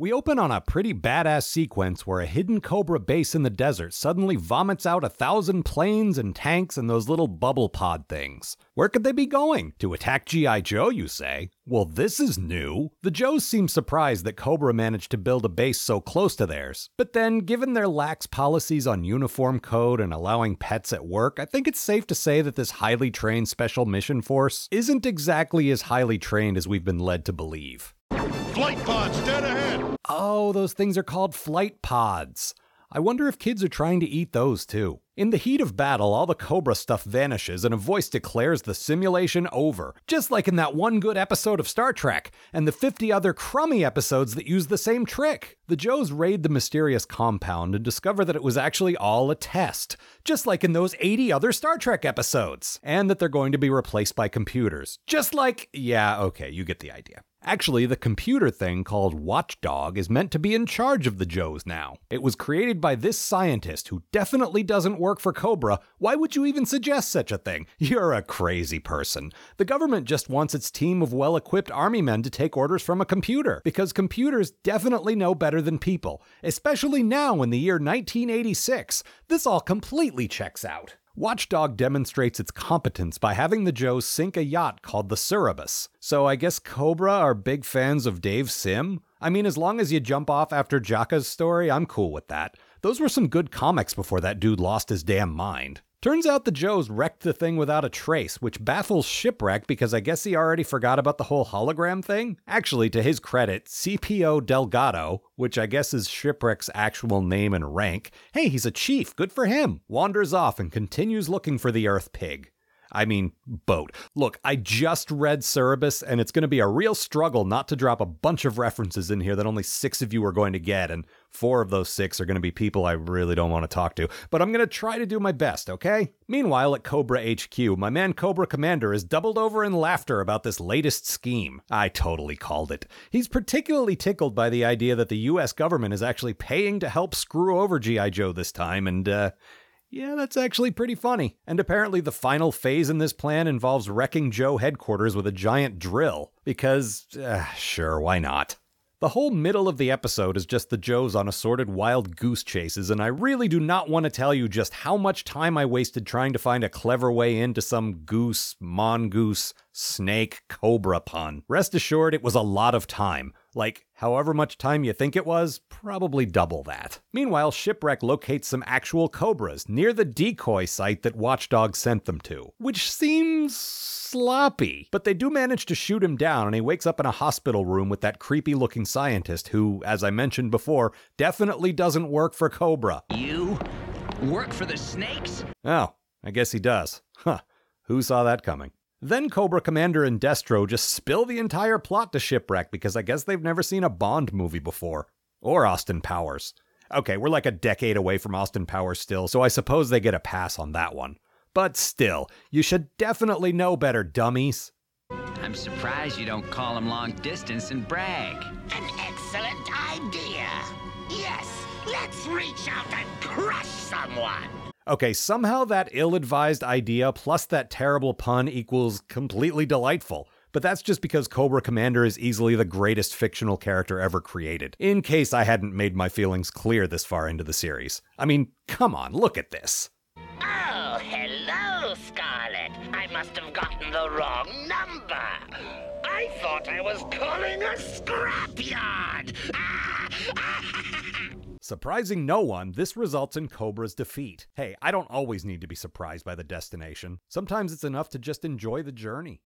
We open on a pretty badass sequence where a hidden Cobra base in the desert suddenly vomits out a thousand planes and tanks and those little bubble pod things. Where could they be going? To attack G.I. Joe, you say? Well, this is new. The Joes seem surprised that Cobra managed to build a base so close to theirs. But then, given their lax policies on uniform code and allowing pets at work, I think it's safe to say that this highly trained special mission force isn't exactly as highly trained as we've been led to believe. Flight pods dead ahead! Oh, those things are called flight pods. I wonder if kids are trying to eat those too. In the heat of battle, all the Cobra stuff vanishes and a voice declares the simulation over, just like in that one good episode of Star Trek, and the 50 other crummy episodes that use the same trick. The Joes raid the mysterious compound and discover that it was actually all a test, just like in those 80 other Star Trek episodes, and that they're going to be replaced by computers, just like. Yeah, okay, you get the idea. Actually, the computer thing called Watchdog is meant to be in charge of the Joes now. It was created by this scientist who definitely doesn't work for Cobra. Why would you even suggest such a thing? You're a crazy person. The government just wants its team of well equipped army men to take orders from a computer, because computers definitely know better than people, especially now in the year 1986. This all completely checks out. Watchdog demonstrates its competence by having the Joes sink a yacht called the Cerberus. So I guess Cobra are big fans of Dave Sim? I mean, as long as you jump off after Jaka's story, I'm cool with that. Those were some good comics before that dude lost his damn mind. Turns out the Joes wrecked the thing without a trace, which baffles Shipwreck because I guess he already forgot about the whole hologram thing. Actually, to his credit, CPO Delgado, which I guess is Shipwreck's actual name and rank, hey, he's a chief, good for him, wanders off and continues looking for the Earth Pig. I mean, boat. Look, I just read Cerebus, and it's going to be a real struggle not to drop a bunch of references in here that only six of you are going to get, and four of those six are going to be people I really don't want to talk to. But I'm going to try to do my best, okay? Meanwhile, at Cobra HQ, my man Cobra Commander is doubled over in laughter about this latest scheme. I totally called it. He's particularly tickled by the idea that the US government is actually paying to help screw over G.I. Joe this time, and, uh, yeah, that's actually pretty funny. And apparently, the final phase in this plan involves wrecking Joe headquarters with a giant drill. Because, uh, sure, why not? The whole middle of the episode is just the Joes on assorted wild goose chases, and I really do not want to tell you just how much time I wasted trying to find a clever way into some goose, mongoose, snake, cobra pun. Rest assured, it was a lot of time. Like, however much time you think it was, probably double that. Meanwhile, Shipwreck locates some actual cobras near the decoy site that Watchdog sent them to, which seems sloppy. But they do manage to shoot him down, and he wakes up in a hospital room with that creepy looking scientist who, as I mentioned before, definitely doesn't work for Cobra. You work for the snakes? Oh, I guess he does. Huh. Who saw that coming? Then Cobra Commander and Destro just spill the entire plot to Shipwreck because I guess they've never seen a Bond movie before. Or Austin Powers. Okay, we're like a decade away from Austin Powers still, so I suppose they get a pass on that one. But still, you should definitely know better, dummies. I'm surprised you don't call him long distance and brag. An excellent idea. Yes, let's reach out and crush someone. Okay, somehow that ill advised idea plus that terrible pun equals completely delightful. But that's just because Cobra Commander is easily the greatest fictional character ever created, in case I hadn't made my feelings clear this far into the series. I mean, come on, look at this. Oh, hello, Scarlett. I must have gotten the wrong number. I thought I was calling a scrapyard. Ah! Surprising no one, this results in Cobra's defeat. Hey, I don't always need to be surprised by the destination. Sometimes it's enough to just enjoy the journey.